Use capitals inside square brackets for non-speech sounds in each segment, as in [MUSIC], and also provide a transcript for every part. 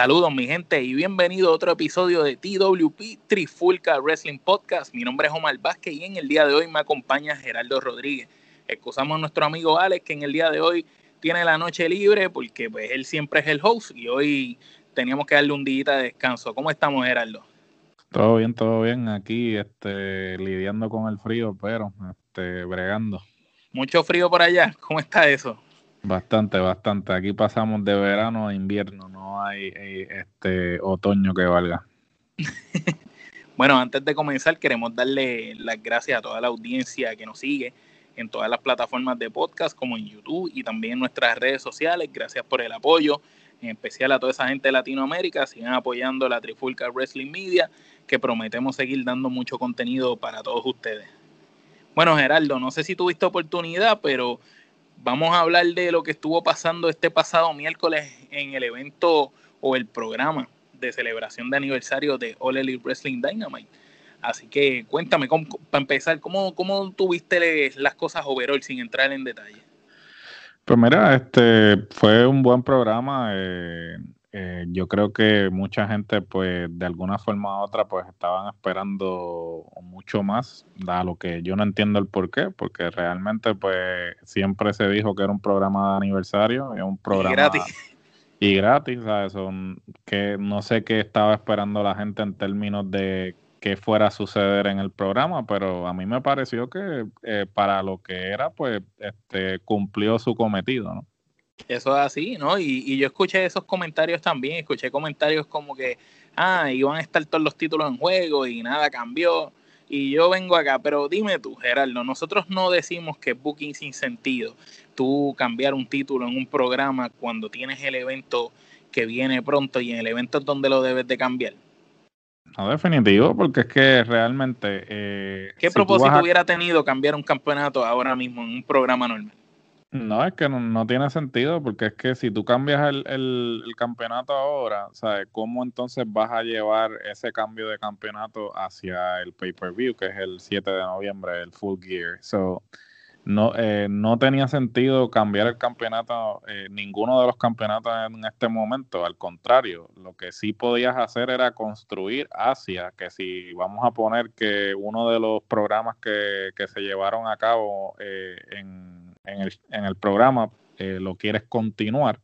Saludos mi gente y bienvenido a otro episodio de TWP Trifulca Wrestling Podcast. Mi nombre es Omar Vázquez y en el día de hoy me acompaña Geraldo Rodríguez. Excusamos a nuestro amigo Alex que en el día de hoy tiene la noche libre porque pues él siempre es el host y hoy teníamos que darle un día de descanso. ¿Cómo estamos Geraldo? Todo bien, todo bien. Aquí este, lidiando con el frío, pero este, bregando. Mucho frío por allá. ¿Cómo está eso? Bastante, bastante. Aquí pasamos de verano a invierno, no hay eh, este otoño que valga. [LAUGHS] bueno, antes de comenzar, queremos darle las gracias a toda la audiencia que nos sigue en todas las plataformas de podcast, como en YouTube y también en nuestras redes sociales. Gracias por el apoyo, en especial a toda esa gente de Latinoamérica. Sigan apoyando la Trifulca Wrestling Media, que prometemos seguir dando mucho contenido para todos ustedes. Bueno, Geraldo, no sé si tuviste oportunidad, pero vamos a hablar de lo que estuvo pasando este pasado miércoles en el evento o el programa de celebración de aniversario de All Elite Wrestling Dynamite. Así que cuéntame, para empezar, ¿cómo, ¿cómo tuviste las cosas overall sin entrar en detalle? Pues mira, este fue un buen programa. Eh, eh, yo creo que mucha gente, pues, de alguna forma u otra, pues, estaban esperando mucho más, da lo que yo no entiendo el por qué, porque realmente, pues, siempre se dijo que era un programa de aniversario, y un programa... Y gratis. Y gratis, ¿sabes? Son, que no sé qué estaba esperando la gente en términos de qué fuera a suceder en el programa, pero a mí me pareció que eh, para lo que era, pues, este, cumplió su cometido, ¿no? Eso es así, ¿no? Y, yo escuché esos comentarios también, escuché comentarios como que, ah, iban a estar todos los títulos en juego y nada cambió. Y yo vengo acá, pero dime tú, Gerardo, nosotros no decimos que booking sin sentido, tú cambiar un título en un programa cuando tienes el evento que viene pronto y en el evento es donde lo debes de cambiar. No, definitivo, porque es que realmente... Eh, ¿Qué propósito hubiera tenido cambiar un campeonato ahora mismo en un programa normal? No, es que no, tiene sentido, porque es que si tú cambias el, el, campeonato ahora, ¿sabes? ¿Cómo entonces vas a llevar ese cambio de campeonato hacia el pay-per-view, que es el 7 de noviembre, el Full Gear? So, no, eh, no tenía sentido cambiar el campeonato, eh, ninguno de los campeonatos en este momento. Al contrario, lo que sí podías hacer era construir hacia que si vamos a poner que uno de los programas que, que se llevaron a cabo eh, en en el, en el programa eh, lo quieres continuar,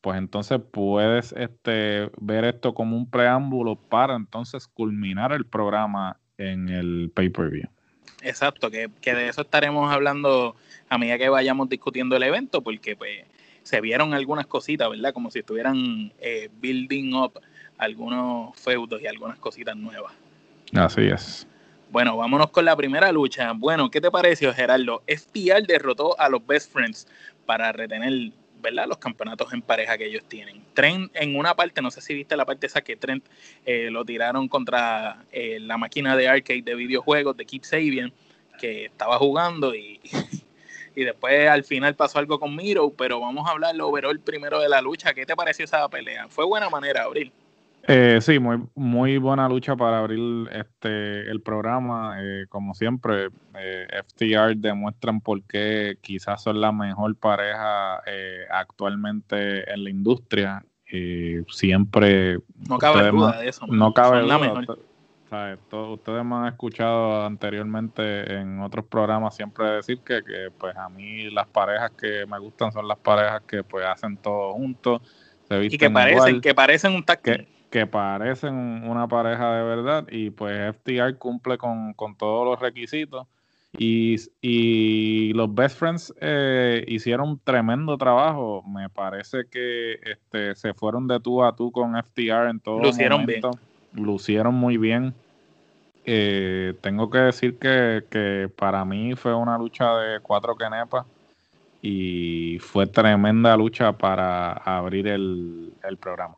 pues entonces puedes este, ver esto como un preámbulo para entonces culminar el programa en el pay-per-view. Exacto, que, de eso estaremos hablando a medida que vayamos discutiendo el evento, porque pues se vieron algunas cositas, ¿verdad? Como si estuvieran eh, building up algunos feudos y algunas cositas nuevas. Así es. Bueno, vámonos con la primera lucha. Bueno, ¿qué te pareció, Gerardo? FTR derrotó a los Best Friends para retener, ¿verdad? Los campeonatos en pareja que ellos tienen. Trent, en una parte, no sé si viste la parte esa que Trent eh, lo tiraron contra eh, la máquina de arcade de videojuegos de Keep Sabian, que estaba jugando y, [LAUGHS] y después al final pasó algo con Miro, pero vamos a hablar overall primero de la lucha. ¿Qué te pareció esa pelea? Fue buena manera, Abril. Eh, sí, muy, muy buena lucha para abrir este el programa. Eh, como siempre, eh, FTR demuestran por qué quizás son la mejor pareja eh, actualmente en la industria. siempre. No cabe duda de eso. No cabe duda. ustedes me han escuchado anteriormente en otros programas siempre decir que, que, pues a mí las parejas que me gustan son las parejas que pues hacen todo juntos. y que parecen, que parecen un tag que parecen una pareja de verdad y pues FTR cumple con, todos los requisitos y, los Best Friends eh, hicieron un tremendo trabajo. Me parece que este, se fueron de tú a tú con FTR en todo Lucieron bien. Lucieron muy bien. Eh, tengo que decir que, para mí fue una lucha de cuatro quenepas y fue tremenda lucha para abrir el programa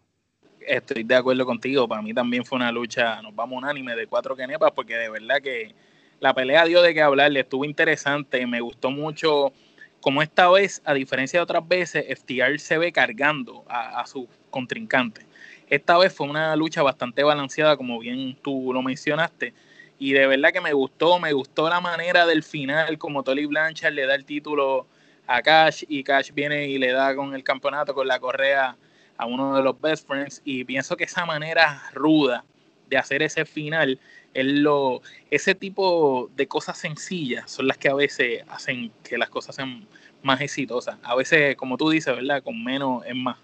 estoy de acuerdo contigo. Para mí también fue una lucha, nos vamos unánime de cuatro quenepas, porque de verdad que la pelea dio de qué hablar, le estuvo interesante, me gustó mucho como esta vez, a diferencia de otras veces, FTR se ve cargando a, a su contrincante. Esta vez fue una lucha bastante balanceada, como bien tú lo mencionaste, y de verdad que me gustó, me gustó la manera del final, como Tolly Blanchard le da el título a Cash y Cash viene y le da con el campeonato, con la correa a uno de los best friends y pienso que esa manera ruda de hacer ese final es lo ese tipo de cosas sencillas son las que a veces hacen que las cosas sean más exitosas. A veces como tú dices verdad con menos es más.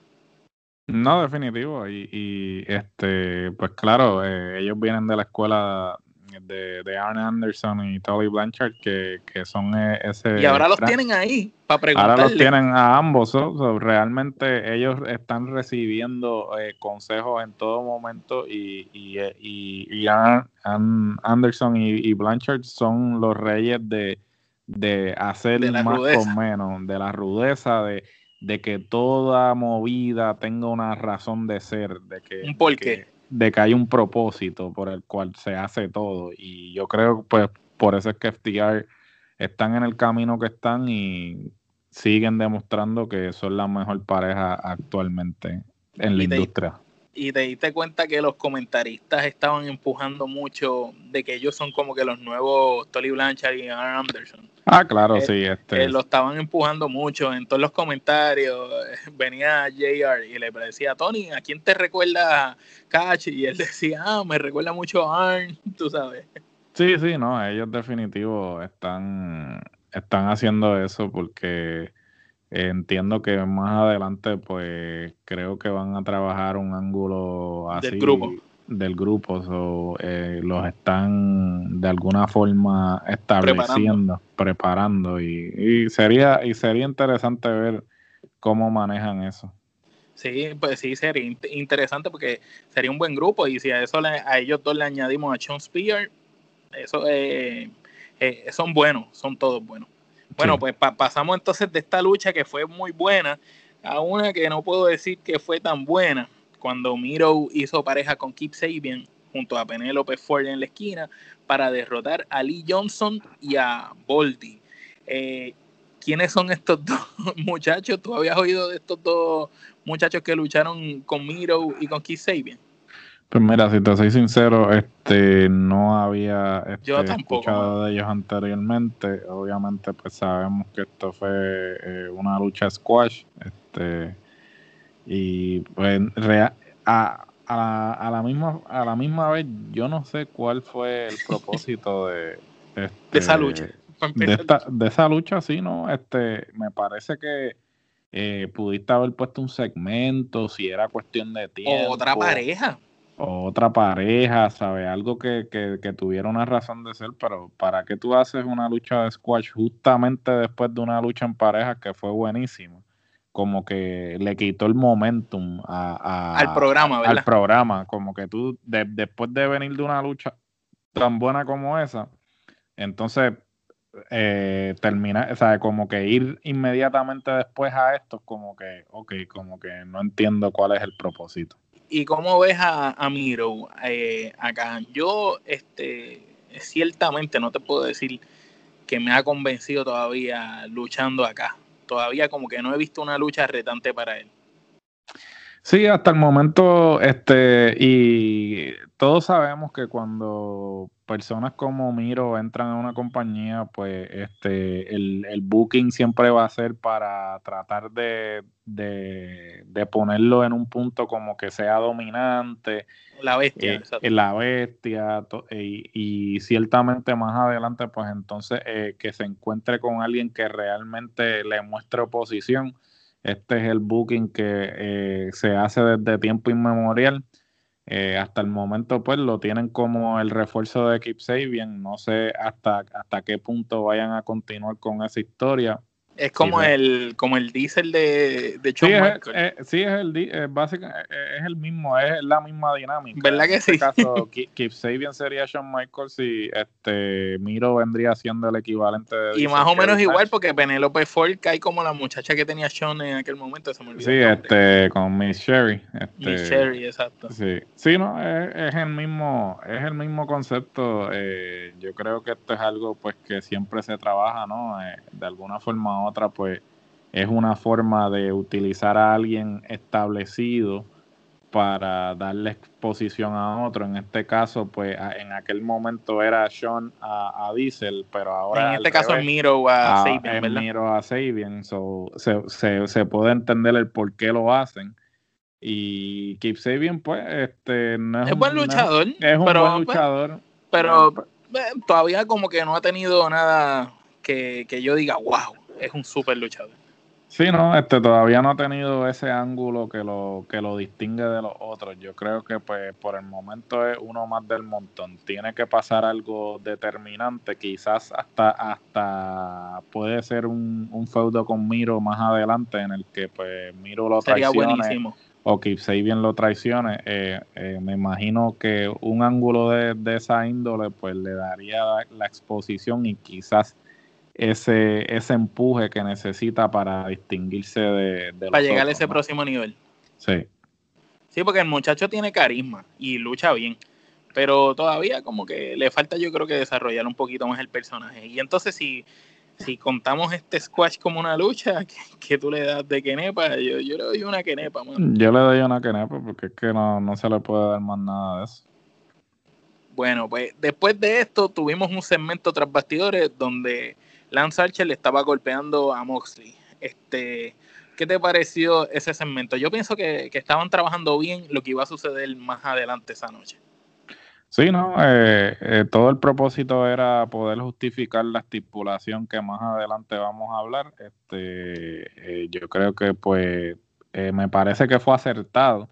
No definitivo. Y, este pues claro eh, ellos vienen de la escuela de, de Arne Anderson y Tolly Blanchard, que, son eh, ese... Y ahora los tienen ahí para preguntarle. Ahora los tienen a ambos, realmente ellos están recibiendo eh, consejos en todo momento y, y, eh, y, Anderson y, Blanchard son los reyes de, de hacer más con menos, de la rudeza, de, de que toda movida tenga una razón de ser, de que... Un porqué de que hay un propósito por el cual se hace todo. Y yo creo, pues, por eso es que FTR están en el camino que están y siguen demostrando que son la mejor pareja actualmente en la industria. Y te diste cuenta que los comentaristas estaban empujando mucho de que ellos son como que los nuevos Tolly Blanchard y Aaron Anderson. Ah, claro, sí. Este... lo estaban empujando mucho en todos los comentarios. [LAUGHS] Venía JR y le decía, Tony, ¿a quién te recuerda Catch? Y él decía, ah, me recuerda mucho a Arn, [LAUGHS] tú sabes. Sí, sí, no, ellos definitivo están, están haciendo eso porque entiendo que más adelante, pues creo que van a trabajar un ángulo así. Del grupo del grupo, so, eh, los están de alguna forma estableciendo, preparando, y, sería y sería interesante ver cómo manejan eso. Sí, pues sí, sería interesante porque sería un buen grupo y si a eso a ellos dos le añadimos a Sean Spear, eso eh, eh, son buenos, son todos buenos. Bueno, pues pasamos entonces de esta lucha que fue muy buena a una que no puedo decir que fue tan buena, cuando Miro hizo pareja con Keith Sabian junto a Penelope Ford en la esquina para derrotar a Lee Johnson y a Boldy. Eh, ¿Quiénes son estos dos [LAUGHS] muchachos? ¿Tú habías oído de estos dos muchachos que lucharon con Miro y con Keith Sabian? Pues mira, si te soy sincero, este no había este, escuchado de ellos anteriormente. Obviamente, pues sabemos que esto fue eh, una lucha squash. Este, y pues a, a, la misma, a la misma vez, yo no sé cuál fue el [LAUGHS] propósito de, de esa lucha. De, esa lucha, sí, ¿no? Este, me parece que eh, pudiste haber puesto un segmento, si era cuestión de tiempo. otra pareja. Otra pareja, ¿sabes? Algo que, que, que, tuviera una razón de ser, pero ¿para qué tú haces una lucha de squash justamente después de una lucha en pareja que fue buenísima? como que le quitó el momentum a, al programa, ¿verdad? Al programa, como que tú, después de venir de una lucha tan buena como esa, entonces eh, termina, o sea, como que ir inmediatamente después a esto, como que, ok, como que no entiendo cuál es el propósito. ¿Y cómo ves a, a Miro eh, acá? Yo, este, ciertamente no te puedo decir que me ha convencido todavía luchando acá todavía como que no he visto una lucha retante para él. Sí, hasta el momento, este, y todos sabemos que cuando personas como Miro entran a una compañía, pues este, el, booking siempre va a ser para tratar de, de, ponerlo en un punto como que sea dominante. La bestia, eh, La bestia, y, ciertamente más adelante, pues entonces eh, que se encuentre con alguien que realmente le muestre oposición este es el booking que eh, se hace desde tiempo inmemorial. Eh, hasta el momento, pues lo tienen como el refuerzo de Keep Sabian. No sé hasta, hasta qué punto vayan a continuar con esa historia. Es como el como el diésel de, de Shawn sí, Michaels. Es, eh, sí, es el, eh, básicamente, eh, es el mismo, es la misma dinámica. ¿Verdad que en este sí? caso, [LAUGHS] Keep Sabian sería Shawn Michaels y este Miro vendría siendo el equivalente de... Y más o menos igual porque Penelope Ford cae como la muchacha que tenía Shawn en aquel momento, se me olvidó. Sí, este, con Miss Sherry. Este, Miss Sherry, exacto. Sí, sí no, es, el mismo, es el mismo concepto. yo creo que esto es algo pues que siempre se trabaja, ¿no? de alguna forma otra, pues es una forma de utilizar a alguien establecido para darle exposición a otro. En este caso, pues en aquel momento era Sean a, Diesel, pero ahora... En este caso es Miro a, a Sabian, Miro a Sabian, se, se, se, puede entender el por qué lo hacen. Y Keep Sabian, pues, este, no es, es buen luchador. es un pero, buen pues, luchador. Pero, eh, todavía como que no ha tenido nada que, que yo diga, wow, es un super luchador. Sí, no, este todavía no ha tenido ese ángulo que lo que lo distingue de los otros. Yo creo que pues por el momento es uno más del montón. Tiene que pasar algo determinante, quizás hasta hasta puede ser un, un feudo con Miro más adelante en el que pues Miro lo traicione o que Sabian lo traicione. Eh, eh, me imagino que un ángulo de, de, esa índole pues le daría la exposición y quizás ese, ese empuje que necesita para distinguirse de, de Para llegar a ese próximo nivel. Sí. Sí, porque el muchacho tiene carisma y lucha bien. Pero todavía como que le falta yo creo que desarrollar un poquito más el personaje. Y entonces si, si contamos este squash como una lucha, [LAUGHS] que, tú le das de Kenepa, yo, yo, le doy una Kenepa. Yo le doy una Kenepa porque es que no, no se le puede dar más nada de eso. Bueno, pues después de esto tuvimos un segmento tras bastidores donde Lance Archer le estaba golpeando a Moxley. Este, ¿Qué te pareció ese segmento? Yo pienso que, estaban trabajando bien lo que iba a suceder más adelante esa noche. Sí, no, eh, eh, todo el propósito era poder justificar la estipulación que más adelante vamos a hablar. Este, eh, yo creo que pues me parece que fue acertado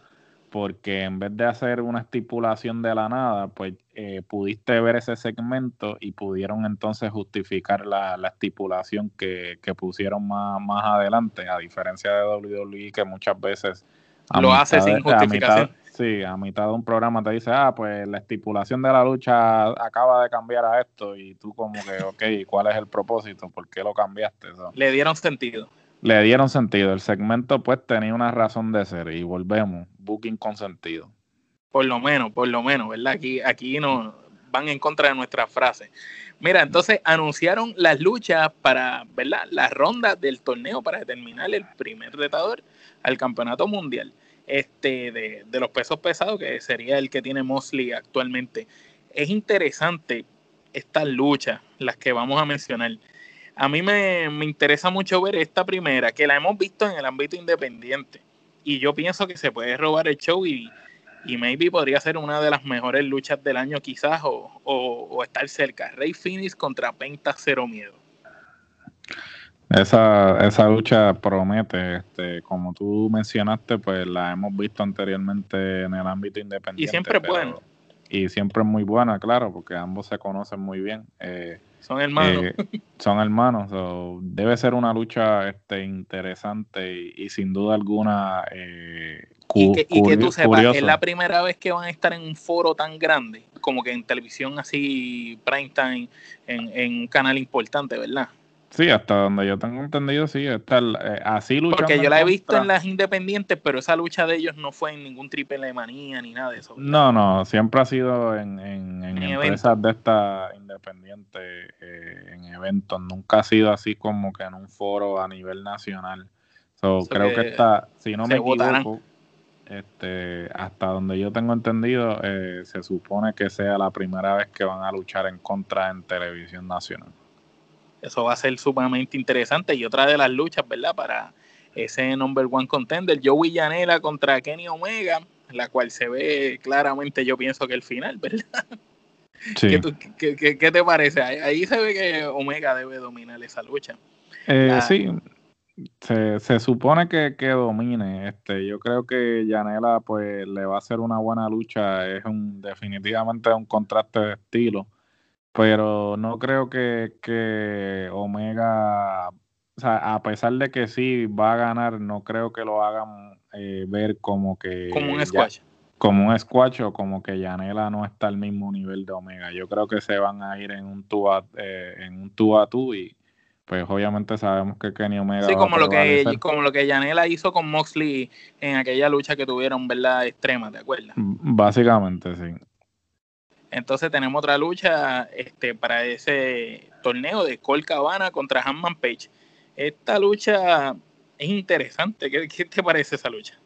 porque en vez de hacer una estipulación de la nada, pues eh, pudiste ver ese segmento y pudieron entonces justificar la, estipulación que, pusieron más, más adelante, a diferencia de WWE que muchas veces... Lo hace sin justificación. sí, a mitad de un programa te dice, ah, pues la estipulación de la lucha acaba de cambiar a esto y tú como que, ok, ¿cuál es el propósito? ¿Por qué lo cambiaste? Le dieron sentido le dieron sentido. El segmento pues tenía una razón de ser y volvemos, booking con sentido. Por lo menos, por lo menos, ¿verdad? Aquí, aquí no van en contra de nuestra frase. Mira, entonces anunciaron las luchas para, ¿verdad? La ronda del torneo para determinar el primer retador al campeonato mundial este de, de los pesos pesados, que sería el que tiene Mosley actualmente. Es interesante estas luchas, las que vamos a mencionar a mí me, interesa mucho ver esta primera, que la hemos visto en el ámbito independiente. Y yo pienso que se puede robar el show y, y maybe podría ser una de las mejores luchas del año quizás o, estar cerca. Rey Phoenix contra Penta Cero Miedo. Esa, esa lucha promete, este, como tú mencionaste, pues la hemos visto anteriormente en el ámbito independiente. Y siempre pueden. Y siempre es muy buena, claro, porque ambos se conocen muy bien. Eh, son hermanos. Eh, son hermanos. debe ser una lucha este, interesante y, sin duda alguna eh, y, que, tú sepas, es la primera vez que van a estar en un foro tan grande, como que en televisión así, prime time, en, en un canal importante, ¿verdad? Sí, hasta donde yo tengo entendido, sí, está eh, así luchando. Porque yo la he visto en las independientes, pero esa lucha de ellos no fue en ningún triple manía ni nada de eso. No, no, siempre ha sido en, en, empresas de esta independiente, eh, en eventos. Nunca ha sido así como que en un foro a nivel nacional. creo que, está, si no me equivoco, este, hasta donde yo tengo entendido, eh, se supone que sea la primera vez que van a luchar en contra en televisión nacional. Eso va a ser sumamente interesante. Y otra de las luchas, ¿verdad? Para ese number one contender, Joey Janela contra Kenny Omega, la cual se ve claramente, yo pienso que el final, ¿verdad? [LAUGHS] Sí. ¿Qué, te parece? Ahí, se ve que Omega debe dominar esa lucha. Eh, sí, se, supone que, que, domine. Este, yo creo que Janela pues le va a hacer una buena lucha. Es un definitivamente un contraste de estilo pero no creo que, Omega, o sea, a pesar de que sí va a ganar, no creo que lo hagan eh, ver como que... Como un squash. como un squash o como que Yanela no está al mismo nivel de Omega. Yo creo que se van a ir en un tú a, eh, en un tú a tú y pues obviamente sabemos que Kenny Omega sí como lo que como lo que Yanela hizo con Moxley en aquella lucha que tuvieron verdad extrema ¿te acuerdas? básicamente sí entonces tenemos otra lucha este, para ese torneo de Cole Cabana contra Hanman Page. Esta lucha es interesante. ¿Qué, te parece esa lucha?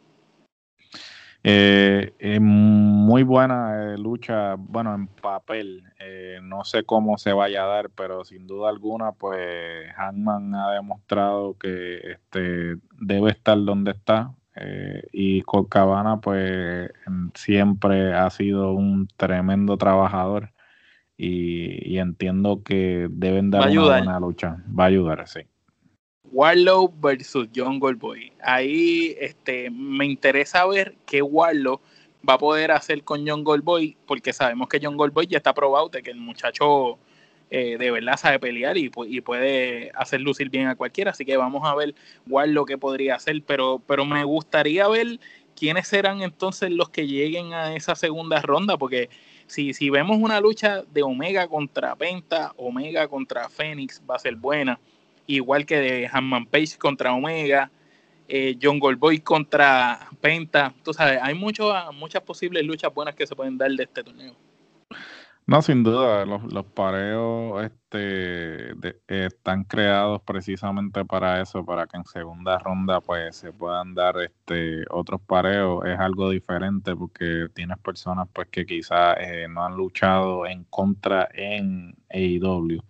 Eh, muy buena eh, lucha, bueno, en papel. Eh, no sé cómo se vaya a dar, pero sin duda alguna, pues Hanman ha demostrado que este, debe estar donde está. Eh, y Cabana pues siempre ha sido un tremendo trabajador y, entiendo que deben dar una buena lucha. Va a ayudar, sí. Warlow versus John Goldboy. Ahí este, me interesa ver qué Warlow va a poder hacer con John Goldboy, porque sabemos que John Goldboy ya está probado de que el muchacho eh, de verdad sabe pelear y, puede hacer lucir bien a cualquiera. Así que vamos a ver Warlow qué podría hacer, pero, pero me gustaría ver quiénes serán entonces los que lleguen a esa segunda ronda, porque si, si vemos una lucha de Omega contra Penta, Omega contra Fénix va a ser buena igual que de Hanman Page contra Omega, eh, John Goldboy contra Penta. Tú sabes, hay mucho, muchas posibles luchas buenas que se pueden dar de este torneo. No, sin duda, los, los pareos este, están creados precisamente para eso, para que en segunda ronda pues se puedan dar este otros pareos. Es algo diferente porque tienes personas pues que quizás eh, no han luchado en contra en AEW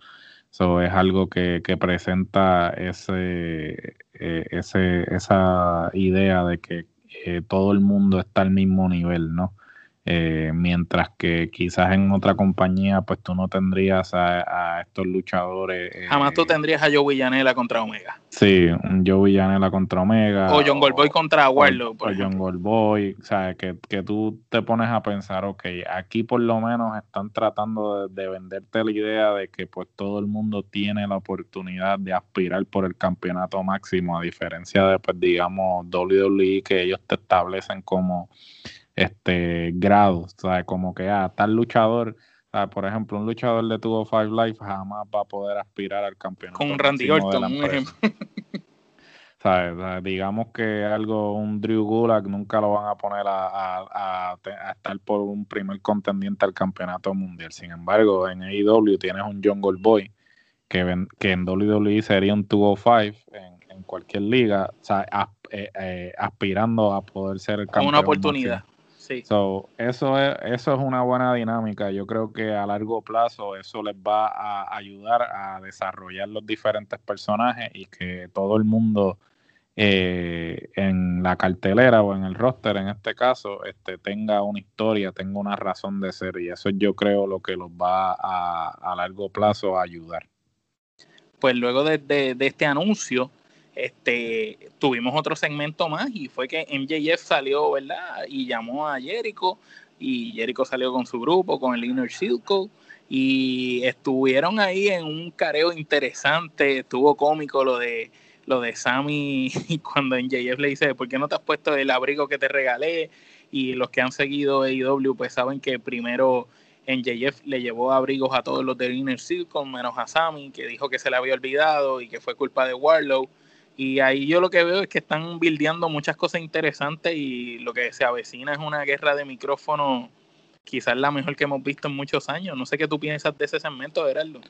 So, es algo que, que presenta ese, eh, ese, esa idea de que eh, todo el mundo está al mismo nivel, ¿no? Eh, mientras que quizás en otra compañía pues tú no tendrías a, estos luchadores. Eh, Jamás tú tendrías a Joe Villanela contra Omega. Sí, un Joe Villanela contra Omega. O John Goldboy contra Warlock. O, John Goldboy, o sea, que, tú te pones a pensar, ok, aquí por lo menos están tratando de, venderte la idea de que pues todo el mundo tiene la oportunidad de aspirar por el campeonato máximo, a diferencia de pues digamos WWE que ellos te establecen como este, grados, ¿sabes? Como que, ah, tal luchador, por ejemplo, un luchador de Tuvo Five Life jamás va a poder aspirar al campeonato. Con Randy Orton, un ejemplo. [LAUGHS] ¿Sabes? Digamos que algo, un Drew Gulak nunca lo van a poner a, estar por un primer contendiente al campeonato mundial. Sin embargo, en AEW tienes un John Goldboy que, que en WWE sería un 205 en, en cualquier liga, o sea, eh, eh, aspirando a poder ser el campeón. Una oportunidad. So, eso, es, eso es una buena dinámica. Yo creo que a largo plazo eso les va a ayudar a desarrollar los diferentes personajes y que todo el mundo eh, en la cartelera o en el roster, en este caso, este, tenga una historia, tenga una razón de ser. Y eso yo creo lo que los va a, a largo plazo a ayudar. Pues luego de, de este anuncio, este, tuvimos otro segmento más y fue que MJF salió, ¿verdad? Y llamó a Jericho y Jericho salió con su grupo, con el Inner Circle y estuvieron ahí en un careo interesante, estuvo cómico lo de lo de Sammy [LAUGHS] cuando MJF le dice, ¿por qué no te has puesto el abrigo que te regalé? Y los que han seguido AEW pues saben que primero MJF le llevó abrigos a todos los del Inner Circle, menos a Sammy, que dijo que se le había olvidado y que fue culpa de Warlow. Y ahí yo lo que veo es que están bildeando muchas cosas interesantes y lo que se avecina es una guerra de micrófono, quizás la mejor que hemos visto en muchos años. No sé qué tú piensas de ese segmento, Gerardo.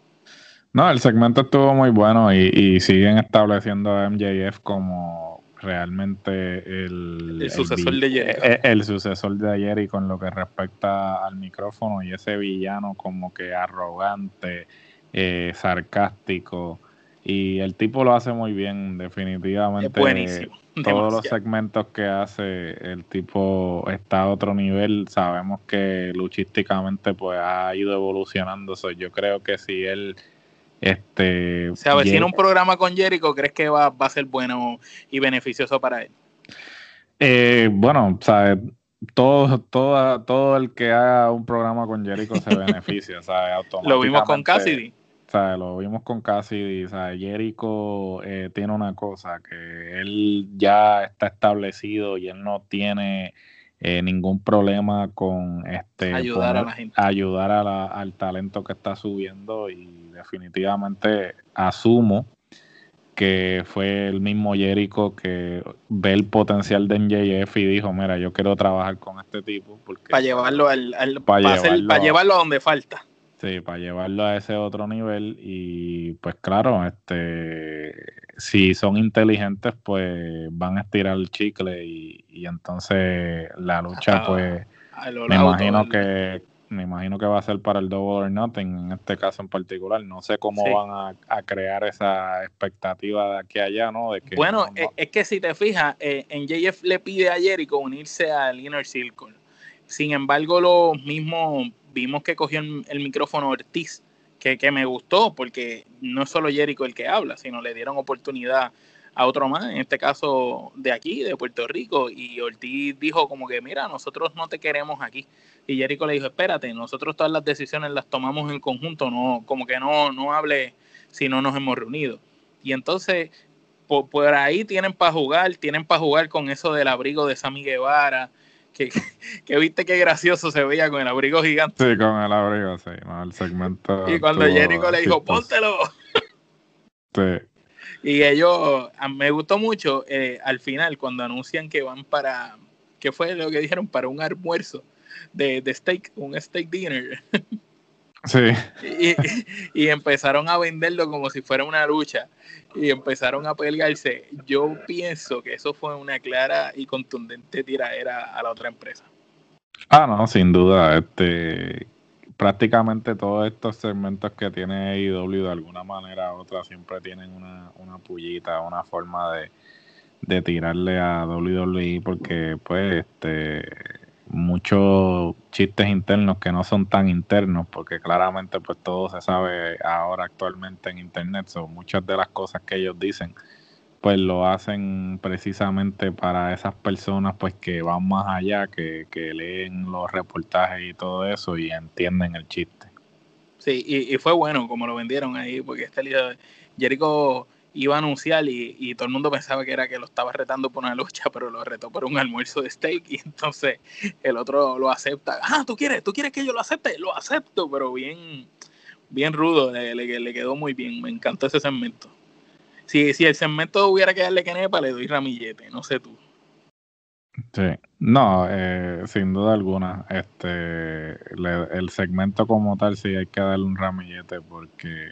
No, el segmento estuvo muy bueno y, siguen estableciendo a MJF como realmente el, sucesor de Jerry. El, el, sucesor de Jerry con lo que respecta al micrófono y ese villano como que arrogante, eh, sarcástico y el tipo lo hace muy bien, definitivamente. buenísimo. Todos los segmentos que hace, el tipo está a otro nivel. Sabemos que luchísticamente pues ha ido evolucionando. yo creo que si él este se avecina un programa con Jericho, ¿crees que va, a ser bueno y beneficioso para él? Eh, bueno, ¿sabes? Todo, todo, todo el que haga un programa con Jericho se [LAUGHS] beneficia, ¿sabes? Lo vimos con Cassidy. O sea, lo vimos con Cassidy, o sea, Jericho eh, tiene una cosa, que él ya está establecido y él no tiene eh, ningún problema con este ayudar a la gente. ayudar al talento que está subiendo y definitivamente asumo que fue el mismo Jericho que ve el potencial de MJF y dijo, mira, yo quiero trabajar con este tipo. para llevarlo al, para, llevarlo a donde falta. Sí, para llevarlo a ese otro nivel y pues claro, este, si son inteligentes pues van a estirar el chicle y, entonces la lucha pues me imagino que, me imagino que va a ser para el Double or Nothing en este caso en particular. No sé cómo van a, crear esa expectativa de aquí a allá, ¿no? De que bueno, Es, que si te fijas, eh, en JF le pide a Jericho unirse al Inner Circle. Sin embargo, lo mismo vimos que cogió el, micrófono Ortiz, que, que, me gustó, porque no es solo Jericho el que habla, sino le dieron oportunidad a otro más, en este caso de aquí, de Puerto Rico, y Ortiz dijo como que, mira, nosotros no te queremos aquí. Y Jericho le dijo, espérate, nosotros todas las decisiones las tomamos en conjunto, no, como que no, no hable si no nos hemos reunido. Y entonces, por, por ahí tienen para jugar, tienen para jugar con eso del abrigo de Sammy Guevara, que, que, viste qué gracioso se veía con el abrigo gigante. Sí, con el abrigo, sí, el segmento. Y cuando Jericho le dijo, póntelo. Sí. Y ellos, me gustó mucho eh, al final cuando anuncian que van para, ¿qué fue lo que dijeron? Para un almuerzo de, de steak, un steak dinner. [LAUGHS] Sí. Y, y, empezaron a venderlo como si fuera una lucha y empezaron a pelearse. Yo pienso que eso fue una clara y contundente tiradera a la otra empresa. Ah, no, sin duda. Este, prácticamente todos estos segmentos que tiene AEW de alguna manera u otra siempre tienen una, una pullita, una forma de, de tirarle a WWE porque pues este muchos chistes internos que no son tan internos porque claramente pues todo se sabe ahora actualmente en internet son muchas de las cosas que ellos dicen pues lo hacen precisamente para esas personas pues que van más allá, que, leen los reportajes y todo eso y entienden el chiste. Sí, y, fue bueno como lo vendieron ahí, porque este líder, Jericho iba a anunciar y, y, todo el mundo pensaba que era que lo estaba retando por una lucha, [LAUGHS] pero lo retó por un almuerzo de steak y entonces el otro lo acepta. Ah, tú quieres, tú quieres que yo lo acepte, lo acepto, pero bien, bien rudo, le, le, quedó muy bien, me encantó ese segmento. Si, si el segmento hubiera que darle Kenepa, le doy ramillete, no sé tú. Sí, no, eh, sin duda alguna. Este, el segmento como tal sí hay que darle un ramillete porque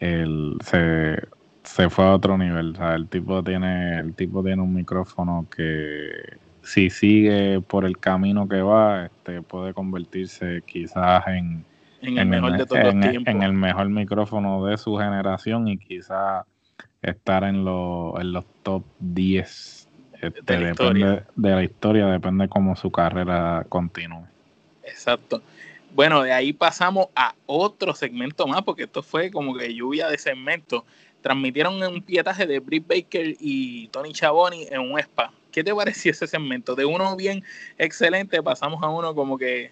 él se, se fue a otro nivel. O sea, el tipo tiene, el tipo tiene un micrófono que si sigue por el camino que va, este, puede convertirse quizás en, en el mejor de todos los tiempos. En el mejor micrófono de su generación y quizás estar en, en los top 10 este, de, la depende, de la historia, depende cómo su carrera continúe. Exacto. Bueno, de ahí pasamos a otro segmento más, porque esto fue como que lluvia de segmentos. Transmitieron un pietaje de Britt Baker y Tony Chaboni en un spa. ¿Qué te pareció ese segmento? De uno bien excelente pasamos a uno como que...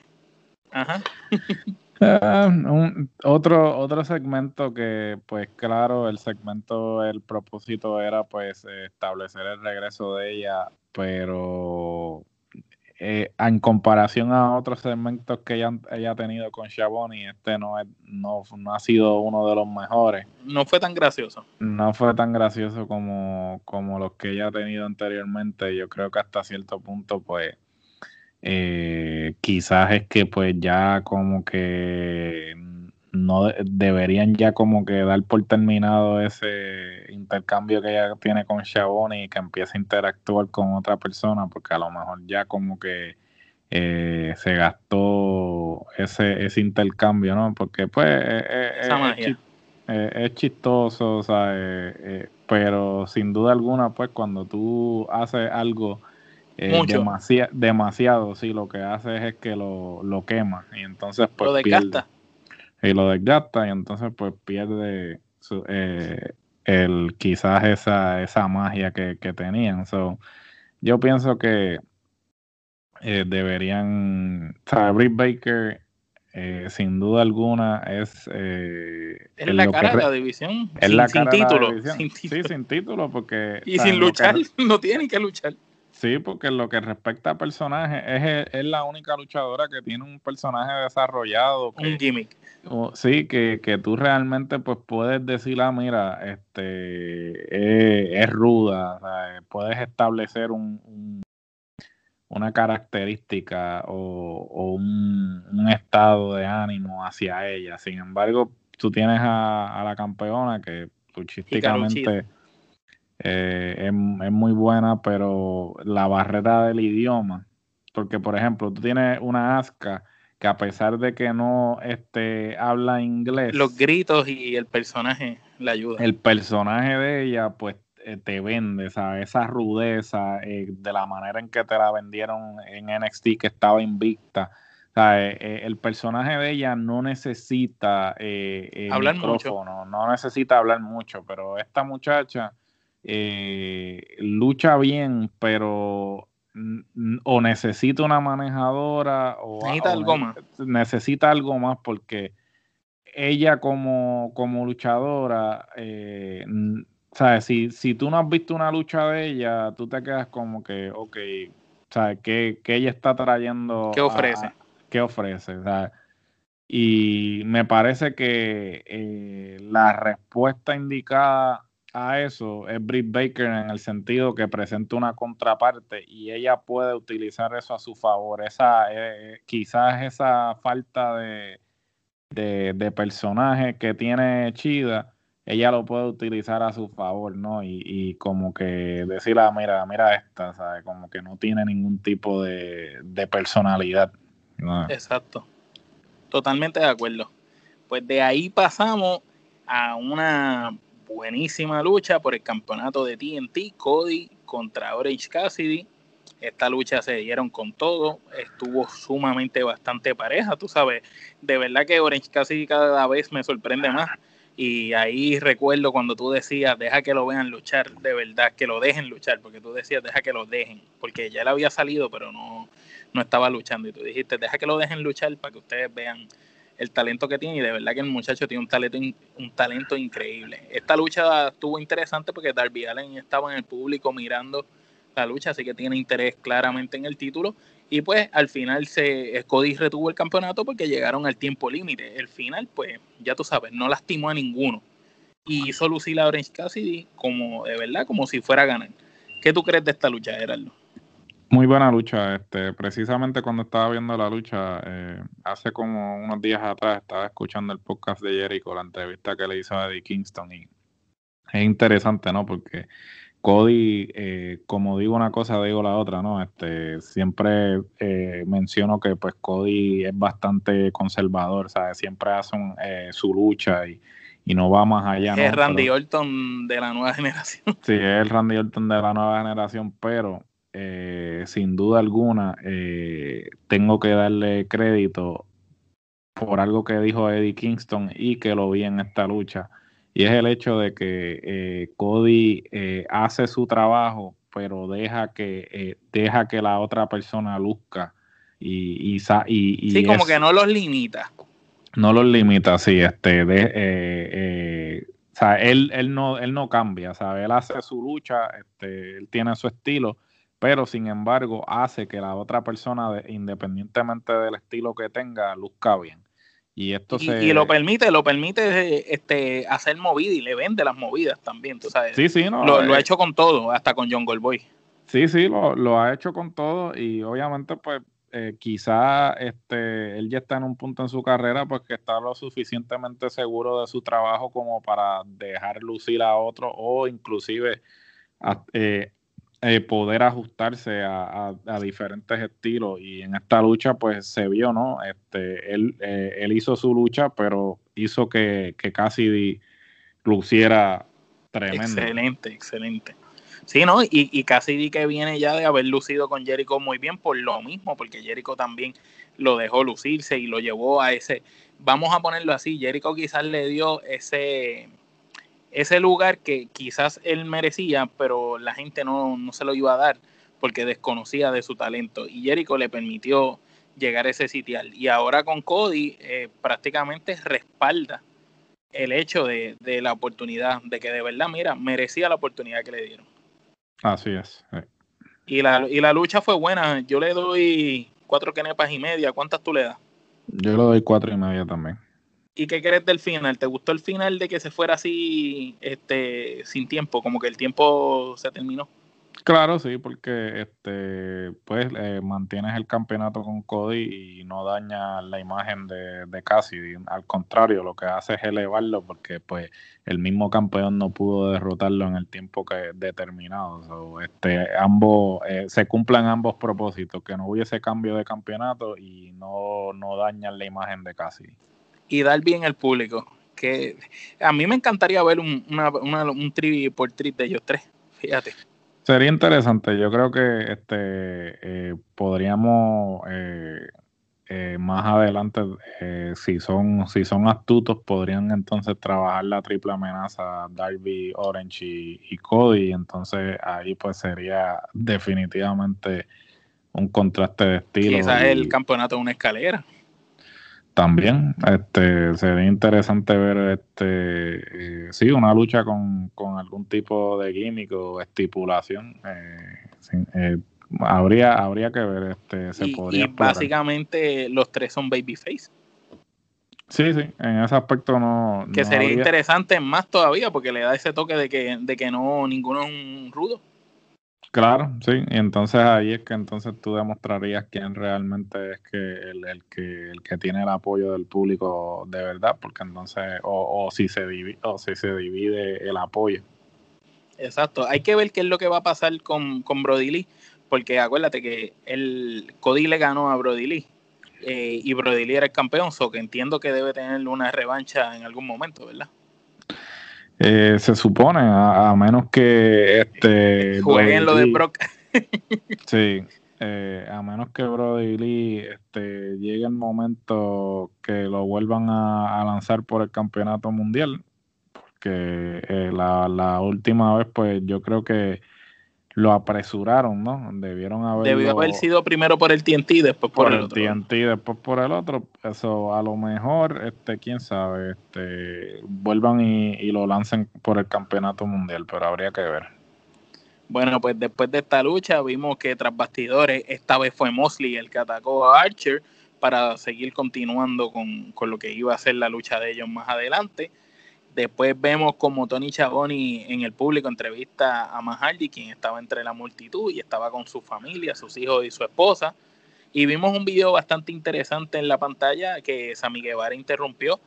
Ajá. [LAUGHS] Ah, otro, otro segmento que, pues claro, el segmento, el propósito era pues establecer el regreso de ella, pero eh, en comparación a otros segmentos que ella, ella ha tenido con Shaboni, este no, es, no, no ha sido uno de los mejores. No fue tan gracioso. No fue tan gracioso como, como los que ella ha tenido anteriormente. Yo creo que hasta cierto punto, pues eh, quizás es que pues ya como que no deberían ya como que dar por terminado ese intercambio que ella tiene con Shaboni y que empiece a interactuar con otra persona porque a lo mejor ya como que eh, se gastó ese, ese intercambio, ¿no? Porque pues eh, eh, es, chistoso, o sea, pero sin duda alguna pues cuando tú haces algo eh, demasiado, sí, lo que hace es que lo, lo quema y entonces pues lo desgasta. Y lo desgasta y entonces pues pierde eh, el quizás esa, esa magia que, tenían. So, yo pienso que eh, deberían, o Britt Baker sin duda alguna es es la cara de la división es sin, la cara título, de la sin título. sí sin título porque y sin luchar [LAUGHS] no tienen que luchar Sí, porque en lo que respecta a personaje, es, es la única luchadora que tiene un personaje desarrollado. un gimmick. Sí, que, que, tú realmente pues puedes decir, ah, mira, este es, ruda, puedes establecer un, una característica o, un, estado de ánimo hacia ella. Sin embargo, tú tienes a, a la campeona que luchísticamente eh, es, muy buena, pero la barrera del idioma, porque por ejemplo, tú tienes una Aska que a pesar de que no este, habla inglés. Los gritos y el personaje le ayudan. El personaje de ella, pues eh, te vende, ¿sabes? Esa rudeza eh, de la manera en que te la vendieron en NXT que estaba invicta. Eh, el personaje de ella no necesita hablar mucho. no necesita hablar mucho, pero esta muchacha lucha bien, pero o necesita una manejadora o necesita algo más. Necesita algo más porque ella como, como luchadora, eh, ¿sabes? Si, si tú no has visto una lucha de ella, tú te quedas como que, ok, ¿sabes? ¿Qué, qué ella está trayendo? ¿Qué ofrece? ¿Qué ofrece? Y me parece que eh, la respuesta indicada a eso es Britt Baker en el sentido que presenta una contraparte y ella puede utilizar eso a su favor. Esa, eh, quizás esa falta de, de, personaje que tiene Chida, ella lo puede utilizar a su favor, ¿no? Y, como que decirle, ah, mira, mira esta, ¿sabes? Como que no tiene ningún tipo de, personalidad. Exacto. Totalmente de acuerdo. Pues de ahí pasamos a una buenísima lucha por el campeonato de TNT, Cody contra Orange Cassidy. Esta lucha se dieron con todo, estuvo sumamente bastante pareja, tú sabes, de verdad que Orange Cassidy cada vez me sorprende más. Y ahí recuerdo cuando tú decías, deja que lo vean luchar, de verdad, que lo dejen luchar, porque tú decías, deja que lo dejen, porque ya él había salido, pero no, no estaba luchando. Y tú dijiste, deja que lo dejen luchar para que ustedes vean el talento que tiene y de verdad que el muchacho tiene un talento un talento increíble. Esta lucha estuvo interesante porque Darby Allen estaba en el público mirando la lucha, así que tiene interés claramente en el título y pues al final se Cody retuvo el campeonato porque llegaron al tiempo límite. El final pues ya tú sabes, no lastimó a ninguno y hizo lucir a Orange Cassidy como de verdad como si fuera a ganar. ¿Qué tú crees de esta lucha, Gerardo? Muy buena lucha. Este, precisamente cuando estaba viendo la lucha, eh, hace como unos días atrás estaba escuchando el podcast de Jericho, la entrevista que le hizo a Eddie Kingston, y es interesante, ¿no? Porque Cody, eh, como digo una cosa, digo la otra, ¿no? Este, siempre eh, menciono que pues Cody es bastante conservador, ¿sabes? Siempre hace su lucha y, no va más allá. Es Randy Orton de la nueva [LAUGHS] generación. Sí, es el Randy Orton de la nueva generación, pero eh, sin duda alguna, eh, tengo que darle crédito por algo que dijo Eddie Kingston y que lo vi en esta lucha. Y es el hecho de que eh, Cody hace su trabajo, pero deja que, deja que la otra persona luzca. Y, y, y, sí, como que no los limita. No los limita, sí. Este, de, o sea, él, él, no, él no cambia, ¿sabe? Él hace su lucha, este, él tiene su estilo pero sin embargo hace que la otra persona, independientemente del estilo que tenga, luzca bien. Y esto y, se... y lo permite, lo permite este, hacer movidas y le vende las movidas también, tú sabes. Sí, sí, no. Lo, ha eh, hecho con todo, hasta con John Goldboy. Sí, sí, lo, ha hecho con todo y obviamente pues eh, quizá este, él ya está en un punto en su carrera pues que está lo suficientemente seguro de su trabajo como para dejar lucir a otro o inclusive eh, eh, poder ajustarse a, diferentes estilos y en esta lucha pues se vio, ¿no? Este, él, eh, él hizo su lucha, pero hizo que, que Cassidy luciera tremendo. Excelente, excelente. Sí, ¿no? Y, y Cassidy que viene ya de haber lucido con Jericho muy bien por lo mismo, porque Jericho también lo dejó lucirse y lo llevó a ese, vamos a ponerlo así, Jericho quizás le dio ese ese lugar que quizás él merecía, pero la gente no, se lo iba a dar porque desconocía de su talento. Y Jericho le permitió llegar a ese sitial. Y ahora con Cody eh, prácticamente respalda el hecho de, la oportunidad, de que de verdad, mira, merecía la oportunidad que le dieron. Así es. Y, la, y la lucha fue buena. Yo le doy cuatro kenepas y media. ¿Cuántas tú le das? Yo le doy cuatro y media también. ¿Y qué crees del final? ¿Te gustó el final de que se fuera así este, sin tiempo? Como que el tiempo se terminó. Claro, sí, porque este, pues eh, mantienes el campeonato con Cody y no daña la imagen de, de Cassidy. Al contrario, lo que hace es elevarlo porque pues el mismo campeón no pudo derrotarlo en el tiempo que determinado. este, ambos eh, se cumplan ambos propósitos, que no hubiese cambio de campeonato y no, no dañan la imagen de Cassidy. Y dar bien el público. Que a mí me encantaría ver un, una, un tri por tri de ellos tres. Fíjate. Sería interesante. Yo creo que este eh, podríamos eh, eh, más adelante, si son si son astutos, podrían entonces trabajar la triple amenaza Darby, Orange y, Cody. Entonces ahí pues sería definitivamente un contraste de estilo. Quizás el campeonato de una escalera. También, este, sería interesante ver, este, eh, sí, una lucha con, algún tipo de gimmick o estipulación. Eh, eh, habría, habría que ver, este, se y, podría. Y básicamente los tres son babyface. Sí, sí, en ese aspecto no. Que sería interesante más todavía porque le da ese toque de que, de que no ninguno es un rudo. Claro, sí, y entonces ahí es que entonces tú demostrarías quién realmente es que el, que el que tiene el apoyo del público de verdad, porque entonces o, o si se divide o si se divide el apoyo. Exacto, hay que ver qué es lo que va a pasar con, con Brody Lee, porque acuérdate que el Cody le ganó a Brody Lee eh, y Brody Lee era el campeón, so que entiendo que debe tener una revancha en algún momento, ¿verdad? Eh, se supone, a, menos que este. [LAUGHS] Jueguen lo de Brock. [LAUGHS] sí, eh, a menos que Brody Lee este, llegue el momento que lo vuelvan a, lanzar por el campeonato mundial. Porque eh, la, la última vez, pues yo creo que lo apresuraron, ¿no? Debieron haber. Debió haber sido primero por el TNT y después por, el, otro. TNT y después por el otro. Eso a lo mejor, este, quién sabe, este, vuelvan y, lo lancen por el campeonato mundial, pero habría que ver. Bueno, pues después de esta lucha vimos que tras bastidores, esta vez fue Mosley el que atacó a Archer para seguir continuando con, con lo que iba a ser la lucha de ellos más adelante. Después vemos como Tony Chaboni en el público entrevista a Mahardy, quien estaba entre la multitud y estaba con su familia, sus hijos y su esposa. Y vimos un video bastante interesante en la pantalla que Sammy Guevara interrumpió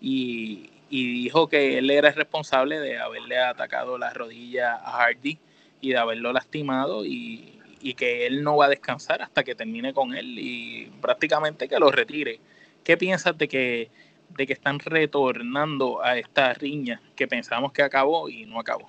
y, dijo que él era el responsable de haberle atacado la rodilla a Hardy y de haberlo lastimado y, y que él no va a descansar hasta que termine con él y prácticamente que lo retire. ¿Qué piensas de que de que están retornando a esta riña que pensamos que acabó y no acabó?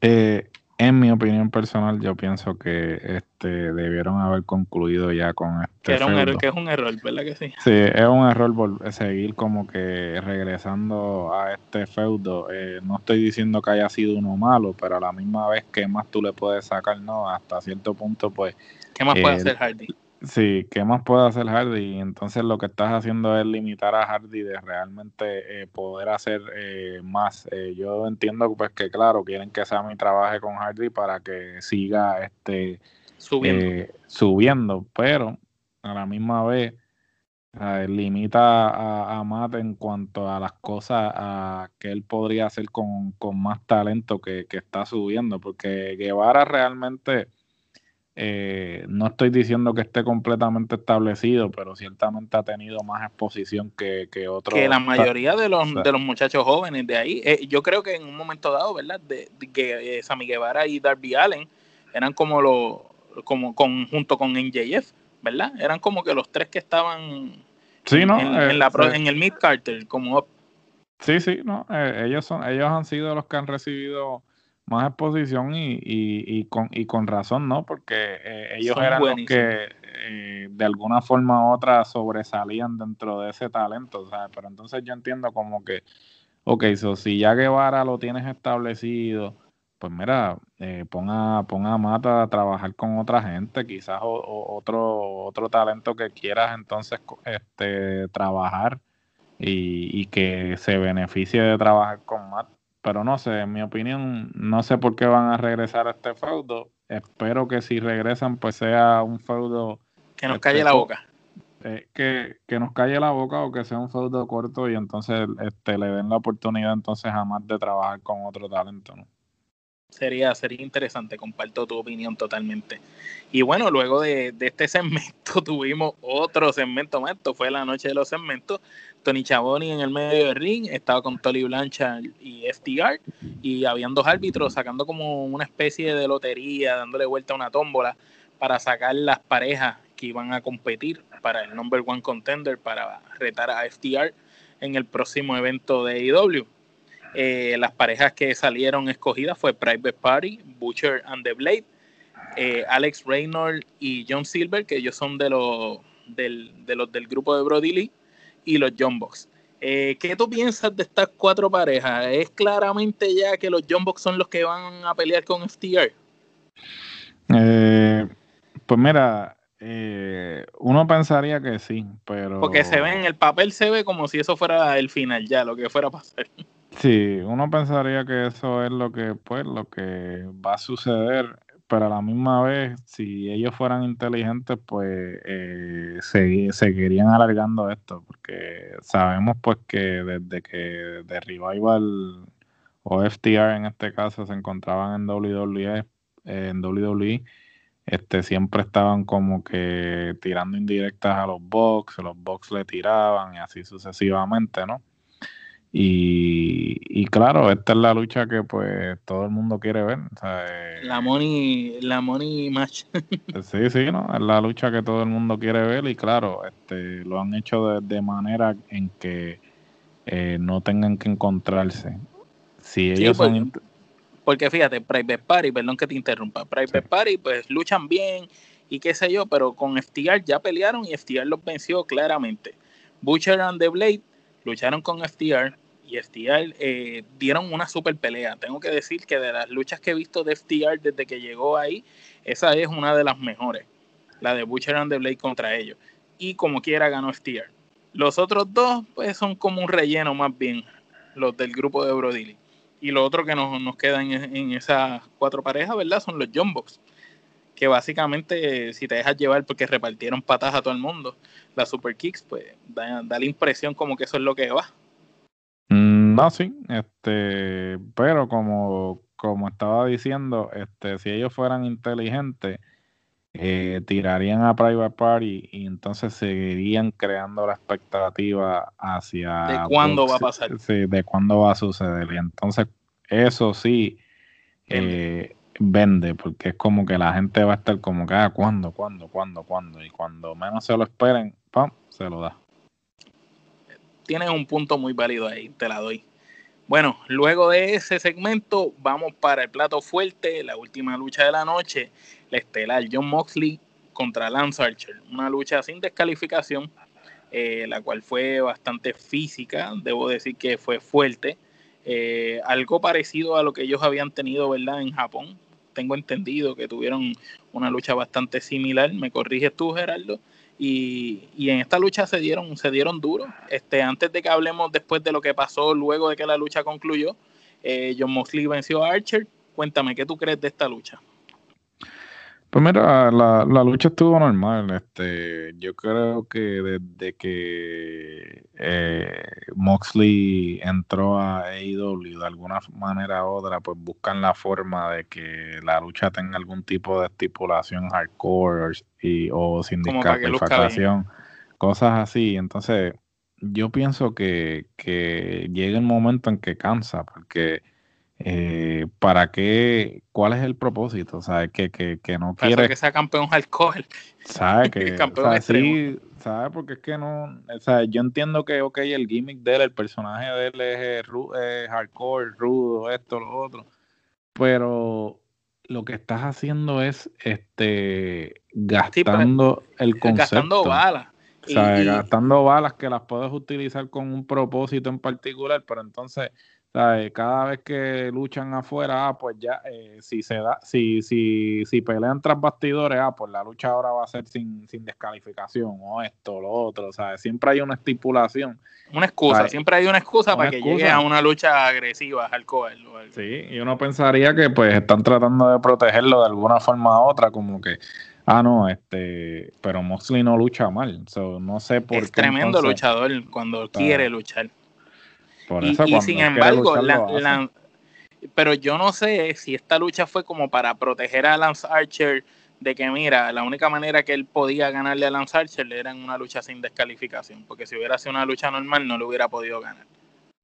Eh, en mi opinión personal, yo pienso que este debieron haber concluido ya con este. Que, era un error, que es un error, ¿verdad que sí? Sí, es un error seguir como que regresando a este feudo. Eh, no estoy diciendo que haya sido uno malo, pero a la misma vez, ¿qué más tú le puedes sacar? No, hasta cierto punto, pues. ¿Qué más puede eh, hacer Hardy? Sí, ¿qué más puede hacer Hardy? Entonces lo que estás haciendo es limitar a Hardy de realmente eh, poder hacer eh, más. Eh, yo entiendo pues que claro, quieren que Sammy trabaje con Hardy para que siga este subiendo, subiendo pero a la misma vez limita a, a, Matt en cuanto a las cosas a, que él podría hacer con, con más talento que, que está subiendo, porque Guevara realmente eh, no estoy diciendo que esté completamente establecido, pero ciertamente ha tenido más exposición que, que otros. Que la mayoría de los, de los muchachos jóvenes de ahí, eh, yo creo que en un momento dado, ¿verdad? De, que eh, Sammy Guevara y Darby Allen eran como los, como con, junto con NJF, ¿verdad? Eran como que los tres que estaban sí, ¿no? en, la, en el Mid Carter, como Sí, sí, no, ellos son, ellos han sido los que han recibido más exposición y, y, y, con, y con razón, ¿no? Porque eh, ellos eran los que eh, de alguna forma u otra sobresalían dentro de ese talento, ¿sabes? Pero entonces yo entiendo como que, ok, so, si ya Guevara lo tienes establecido, pues mira, eh, ponga, ponga a Mata a trabajar con otra gente, quizás otro, otro talento que quieras entonces este, trabajar y, y que se beneficie de trabajar con Mata pero no sé, en mi opinión, no sé por qué van a regresar a este feudo. Espero que si regresan, pues sea un feudo. Que nos calle la boca. Eh, que, que, nos calle la boca o que sea un feudo corto y entonces este, le den la oportunidad entonces jamás de trabajar con otro talento, ¿no? Sería, sería interesante, comparto tu opinión totalmente. Y bueno, luego de, este segmento [LAUGHS] tuvimos otro segmento más, esto fue la noche de los segmentos. Tony Chaboni en el medio del ring, estaba con Tolly Blanchard y FTR, y habían dos árbitros sacando como una especie de lotería, dándole vuelta a una tómbola para sacar las parejas que iban a competir para el number one contender para retar a FTR en el próximo evento de AEW. Eh, las parejas que salieron escogidas fue Private Party, Butcher and the Blade, eh, Alex Reynolds y John Silver, que ellos son de los del, de los del grupo de Brody Lee, y los John Box. Eh, ¿Qué tú piensas de estas cuatro parejas? ¿Es claramente ya que los John Box son los que van a pelear con FTR? pues mira, uno pensaría que sí, pero... Porque se ve en el papel, se ve como si eso fuera el final ya, lo que fuera a pasar. Sí, uno pensaría que eso es lo que, pues, lo que va a suceder, pero a la misma vez, si ellos fueran inteligentes, pues eh, seguirían alargando esto, porque sabemos pues que desde que de Revival o FTR en este caso se encontraban en WWE, en WWE, este, siempre estaban como que tirando indirectas a los box, los box le tiraban y así sucesivamente, ¿no? Y, claro, esta es la lucha que pues todo el mundo quiere ver. Eh, la money, la money match. sí, sí, ¿no? Es la lucha que todo el mundo quiere ver y claro, este, lo han hecho de, manera en que eh, no tengan que encontrarse. Si ellos porque, son... porque fíjate, Private Party, perdón que te interrumpa, Private Party pues luchan bien y qué sé yo, pero con FTR ya pelearon y FTR los venció claramente. Butcher and the Blade lucharon con FTR, y FTR eh, dieron una super pelea. Tengo que decir que de las luchas que he visto de FTR desde que llegó ahí, esa es una de las mejores. La de Butcher and the Blade contra ellos. Y como quiera ganó FTR. Los otros dos, pues son como un relleno más bien, los del grupo de Brody. Y lo otro que nos, nos queda en, esas cuatro parejas, ¿verdad? Son los Jumbox. Que básicamente, si te dejas llevar porque repartieron patas a todo el mundo, las Super Kicks, pues da la impresión como que eso es lo que va no, sí, este, pero como, como estaba diciendo, este, si ellos fueran inteligentes, eh, tirarían a Private Party y entonces seguirían creando la expectativa hacia de cuándo va a pasar. Sí, de cuándo va a suceder. Y entonces eso sí eh, vende, porque es como que la gente va a estar como que, ah, ¿cuándo, cuándo, cuándo, cuándo? Y cuando menos se lo esperen, ¡pam! se lo da tienes un punto muy válido ahí, te la doy. Bueno, luego de ese segmento, vamos para el plato fuerte, la última lucha de la noche, la estelar John Moxley contra Lance Archer. Una lucha sin descalificación, eh, la cual fue bastante física, debo decir que fue fuerte. Eh, algo parecido a lo que ellos habían tenido, ¿verdad? En Japón. Tengo entendido que tuvieron una lucha bastante similar. Me corriges tú, Gerardo. Y, en esta lucha se dieron, se dieron duro. Este, antes de que hablemos después de lo que pasó luego de que la lucha concluyó, eh, John Moxley venció a Archer. Cuéntame, ¿qué tú crees de esta lucha? Pues mira, la, la, lucha estuvo normal. Este, yo creo que desde que eh, Moxley entró a AEW de alguna manera u otra, pues buscan la forma de que la lucha tenga algún tipo de estipulación hardcore y, o sin discalificación, cosas así. Entonces, yo pienso que, que llega el momento en que cansa, porque eh, ¿para qué? ¿Cuál es el propósito? ¿Sabes? Que, que, que no quiere... que sea campeón alcohol. [LAUGHS] ¿Sabes? Que, campeón sí, ¿sabes? Porque es que no... O sea, yo entiendo que, ok, el gimmick de él, el personaje de él es, es hardcore, rudo, esto, lo otro. Pero lo que estás haciendo es este gastando el concepto. Gastando balas. ¿sabes? Gastando balas que las puedes utilizar con un propósito en particular, pero entonces cada vez que luchan afuera, ah, pues ya, eh, si se da, si, si, si pelean tras bastidores, ah, pues la lucha ahora va a ser sin, sin descalificación, o esto, lo otro, ¿sabes? Siempre hay una estipulación. Una excusa, siempre hay una excusa para que llegue a una lucha agresiva al Sí, y uno pensaría que pues están tratando de protegerlo de alguna forma u otra, como que Ah, no, este, pero Moxley no lucha mal, no sé por es tremendo luchador cuando quiere luchar y, sin embargo, pero yo no sé si esta lucha fue como para proteger a Lance Archer de que, mira, la única manera que él podía ganarle a Lance Archer era en una lucha sin descalificación, porque si hubiera sido una lucha normal no le hubiera podido ganar.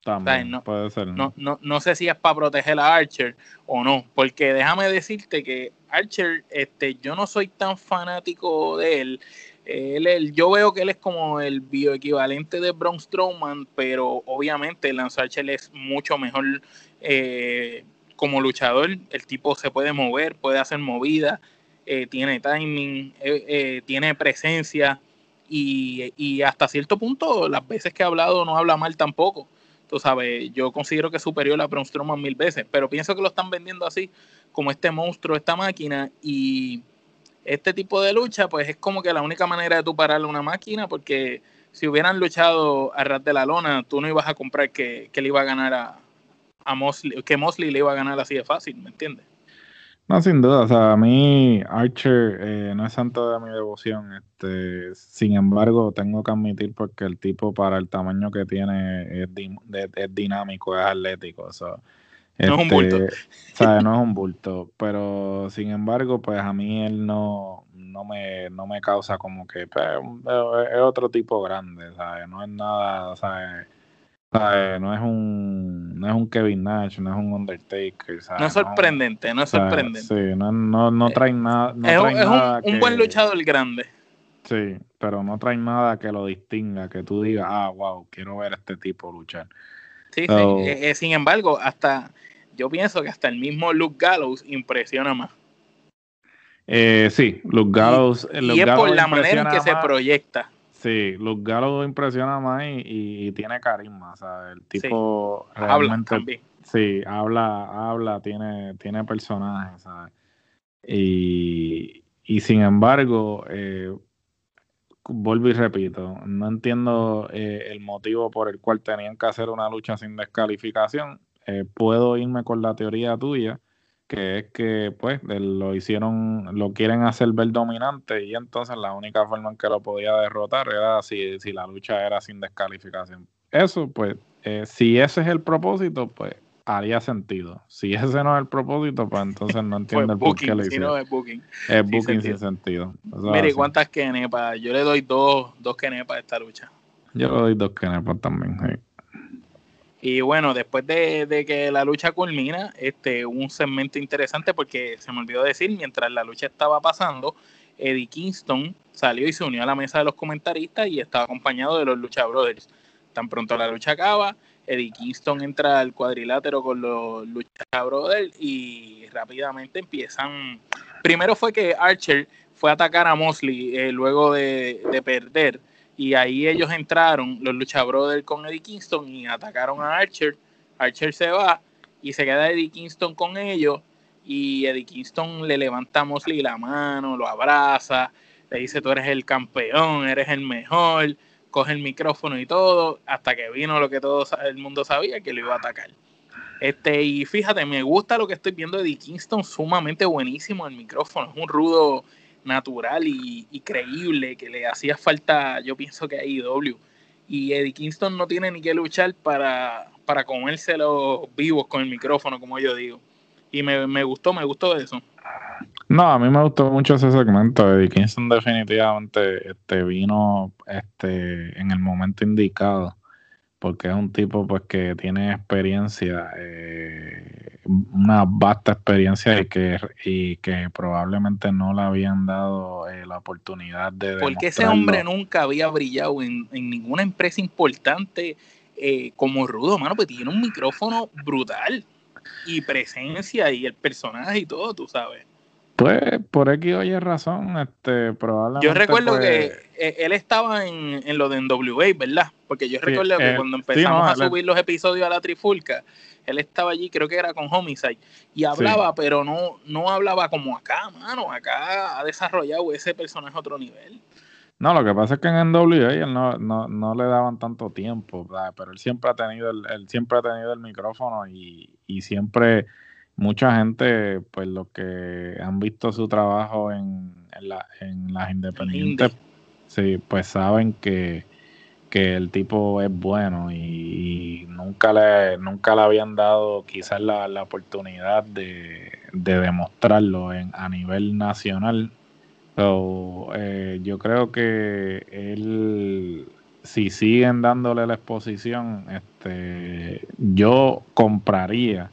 También, no, puede ser. ¿no? No, no, sé si es para proteger a Archer o no, porque déjame decirte que Archer, este, yo no soy tan fanático de él. Él, yo veo que él es como el bioequivalente de Braun Strowman, pero obviamente Lance Archer es mucho mejor eh, como luchador. El tipo se puede mover, puede hacer movidas, eh, tiene timing, eh, tiene presencia y, y hasta cierto punto las veces que ha hablado no habla mal tampoco tú sabes, yo considero que es superior a Braun Strowman mil veces, pero pienso que lo están vendiendo así, como este monstruo, esta máquina, y este tipo de lucha, pues es como que la única manera de tú pararle una máquina, porque si hubieran luchado a ras de la lona, tú no ibas a comprar que, le iba a ganar a, a Mosley, que Mosley le iba a ganar así de fácil, ¿me entiendes? No, sin duda, o sea, a mí Archer eh, no es santo de mi devoción, este, sin embargo, tengo que admitir porque el tipo para el tamaño que tiene es, dinámico, es atlético, o sea, no es un bulto. Este, [LAUGHS] no es un bulto, pero sin embargo, pues a mí él no, no, me, no me causa como que pues, es otro tipo grande, ¿sabes? No es nada, ¿sabes? No es un no es un Kevin Nash, no es un Undertaker. No es sorprendente, no es sorprendente. Sí, no, no, no trae nada. No es, un, buen luchador grande. Sí, pero no trae nada que lo distinga, que tú digas, ah, wow, quiero ver a este tipo luchar. Sí, sí. Eh, eh, sin embargo, hasta yo pienso que hasta el mismo Luke Gallows impresiona más. Eh, sí, Luke Gallows. Y, es por la manera en que se proyecta. Sí, Luke Gallo impresiona más y, tiene carisma, sea, el tipo realmente, habla Sí, habla, habla, tiene, tiene personajes, ¿sabes? Y, sin embargo, eh, vuelvo y repito, no entiendo eh, el motivo por el cual tenían que hacer una lucha sin descalificación. Eh, puedo irme con la teoría tuya, que es que pues lo hicieron, lo quieren hacer ver dominante y entonces la única forma en que lo podía derrotar era si, si la lucha era sin descalificación. Eso pues, eh, si ese es el propósito, pues haría sentido. Si ese no es el propósito, pues entonces no [LAUGHS] entiendo el por qué le hicieron. es booking. Es booking sin sentido. Mire, ¿cuántas kenepas? Yo le doy dos, dos kenepas a esta lucha. Yo le doy dos kenepas también, sí. Y bueno, después de, que la lucha culmina, este, un segmento interesante porque se me olvidó decir, mientras la lucha estaba pasando, Eddie Kingston salió y se unió a la mesa de los comentaristas y estaba acompañado de los Lucha Brothers. Tan pronto la lucha acaba, Eddie Kingston entra al cuadrilátero con los Lucha Brothers y rápidamente empiezan. Primero fue que Archer fue a atacar a Mosley eh, luego de, de perder y ahí ellos entraron, los Lucha Brothers con Eddie Kingston y atacaron a Archer. Archer se va y se queda Eddie Kingston con ellos y Eddie Kingston le levanta a Mosley la mano, lo abraza, le dice tú eres el campeón, eres el mejor, coge el micrófono y todo, hasta que vino lo que todo el mundo sabía que lo iba a atacar. Este, y fíjate, me gusta lo que estoy viendo de Eddie Kingston, sumamente buenísimo el micrófono, es un rudo natural y, creíble que le hacía falta, yo pienso que a IW. Y Eddie Kingston no tiene ni que luchar para, para comérselo vivos con el micrófono, como yo digo. Y me, me gustó, me gustó eso. No, a mí me gustó mucho ese segmento. Eddie Kingston definitivamente este, vino este, en el momento indicado porque es un tipo pues que tiene experiencia, eh, una vasta experiencia y que, y que probablemente no le habían dado eh, la oportunidad de... Porque ese hombre nunca había brillado en, ninguna empresa importante eh, como Rudo, mano, pues tiene un micrófono brutal y presencia y el personaje y todo, tú sabes. Pues por aquí oye razón, este, probablemente. Yo recuerdo que pues, eh, él estaba en, en, lo de NWA, ¿verdad? Porque yo recuerdo que eh, cuando empezamos a subir los episodios a la Trifulca, él estaba allí, creo que era con Homicide, y hablaba, pero no, no hablaba como acá, mano. Acá ha desarrollado ese personaje a otro nivel. No, lo que pasa es que en NWA él no, no, no le daban tanto tiempo, ¿verdad? pero él siempre ha tenido el, él siempre ha tenido el micrófono y, y siempre mucha gente, pues los que han visto su trabajo en, en, la, en las independientes, sí, pues saben que, que el tipo es bueno y, nunca le nunca le habían dado quizás la, oportunidad de, demostrarlo en, a nivel nacional. Eh, yo creo que él, si siguen dándole la exposición, este, yo compraría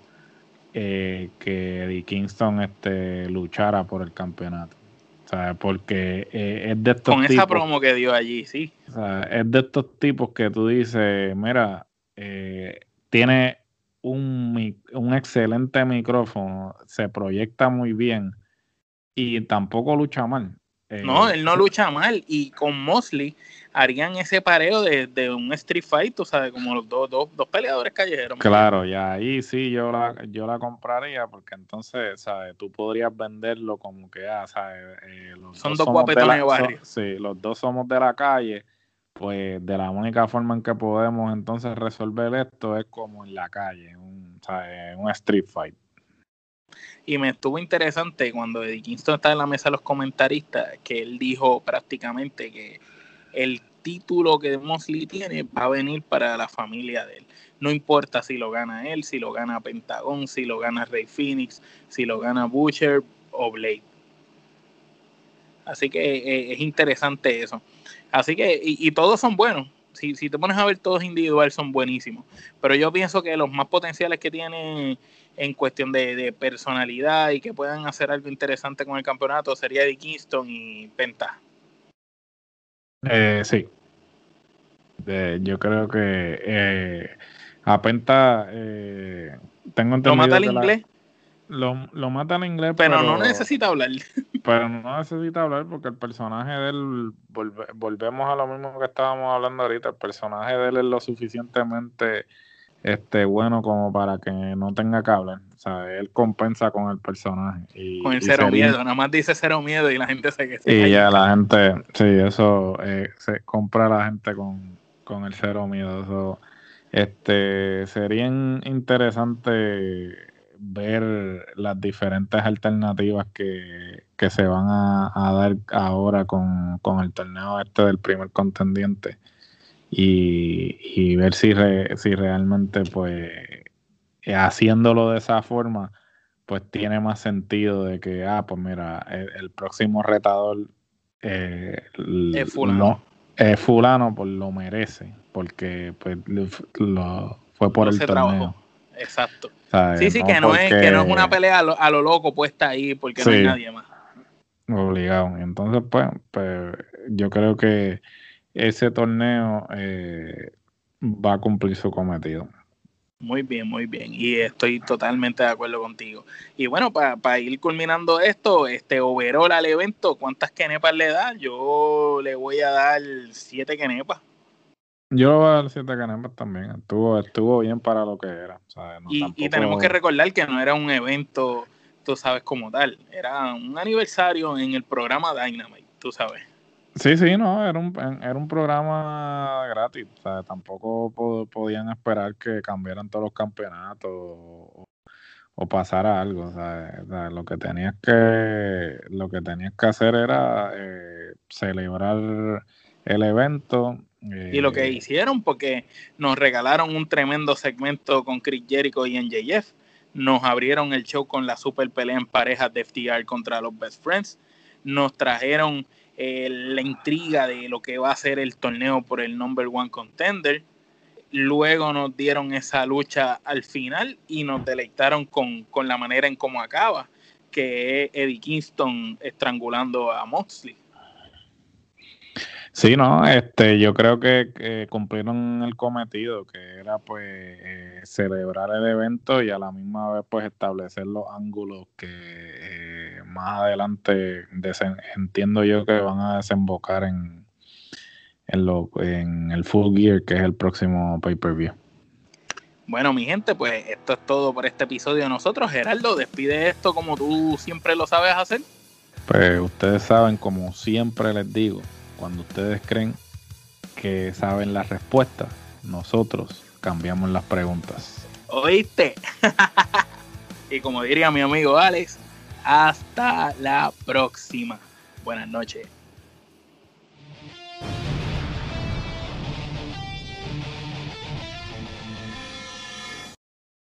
eh, que Eddie Kingston este, luchara por el campeonato. Porque eh, es de estos Con esa promo que dio allí, sí. es de estos tipos que tú dices, mira, eh, tiene un, un excelente micrófono, se proyecta muy bien y tampoco lucha mal. No, él no lucha mal. Y con Mosley harían ese pareo de, un Street Fight, tú sabes, como los dos, dos, dos peleadores callejeros. Claro, y ahí sí yo la, yo la compraría porque entonces, ¿sabes? Tú podrías venderlo como que, ah, ¿sabes? Eh, son dos guapetones de, barrio. sí, los dos somos de la calle, pues de la única forma en que podemos entonces resolver esto es como en la calle, un, ¿sabes? un Street Fight. Y me estuvo interesante cuando Eddie Kingston estaba en la mesa de los comentaristas, que él dijo prácticamente que el título que Mosley tiene va a venir para la familia de él. No importa si lo gana él, si lo gana Pentagon, si lo gana Rey Phoenix, si lo gana Butcher o Blade. Así que eh, es interesante eso. Así que, y, todos son buenos. Si, si, te pones a ver todos individuales son buenísimos. Pero yo pienso que los más potenciales que tienen en cuestión de, personalidad y que puedan hacer algo interesante con el campeonato sería Eddie Kingston y Penta. Eh, sí. yo creo que eh, a Penta eh, tengo entendido. ¿Lo mata el inglés? Lo, lo, mata en inglés. Pero, no necesita hablar. [LAUGHS] Pero no necesita hablar porque el personaje de él, volvemos a lo mismo que estábamos hablando ahorita, el personaje de él es lo suficientemente este bueno como para que no tenga que hablar. O sea, él compensa con el personaje. Y, con el cero miedo, nada más dice cero miedo y la gente se que Y ya la gente, sí, eso eh, se compra la gente con, con el cero miedo. Eso, este, sería interesante ver las diferentes alternativas que, que se van a, a dar ahora con, con, el torneo este del primer contendiente y, ver si, si realmente pues haciéndlo de esa forma pues tiene más sentido de que ah pues mira el, próximo retador eh, es fulano. es fulano pues lo merece porque pues lo, fue por el torneo. Exacto sí sí que no es que no es una pelea a lo, loco puesta ahí porque no hay nadie más obligado entonces pues, pues yo creo que ese torneo eh, va a cumplir su cometido. Muy bien, muy bien. Y estoy totalmente de acuerdo contigo. Y bueno, para ir culminando esto, este overall al evento, ¿cuántas kenepas le da? Yo le voy a dar siete kenepas. Yo le voy a dar siete kenepas también. Estuvo, estuvo bien para lo que era. y, tenemos que recordar que no era un evento, tú sabes, como tal. Era un aniversario en el programa Dynamite, tú sabes. Sí, sí, no, era un, era un programa gratis, o sea, tampoco podían esperar que cambiaran todos los campeonatos o, pasara algo, o sea, lo que tenías que lo que tenías que hacer era eh, celebrar el evento. y lo que eh, hicieron, porque nos regalaron un tremendo segmento con Chris Jericho y NJF, nos abrieron el show con la super pelea en parejas de FTR contra los Best Friends, nos trajeron eh, la intriga de lo que va a ser el torneo por el number one contender. Luego nos dieron esa lucha al final y nos deleitaron con, con la manera en cómo acaba, que es Eddie Kingston estrangulando a Moxley. Sí, no, este, yo creo que, cumplieron el cometido, que era pues eh, celebrar el evento y a la misma vez pues establecer los ángulos que eh, más adelante entiendo yo que van a desembocar en, en, lo, en el Full Gear, que es el próximo pay-per-view. Bueno, mi gente, pues esto es todo por este episodio de nosotros. Gerardo, despide esto como tú siempre lo sabes hacer. Pues ustedes saben, como siempre les digo, cuando ustedes creen que saben la respuesta, nosotros cambiamos las preguntas. ¿Oíste? [LAUGHS] y como diría mi amigo Alex, hasta la próxima. Buenas noches.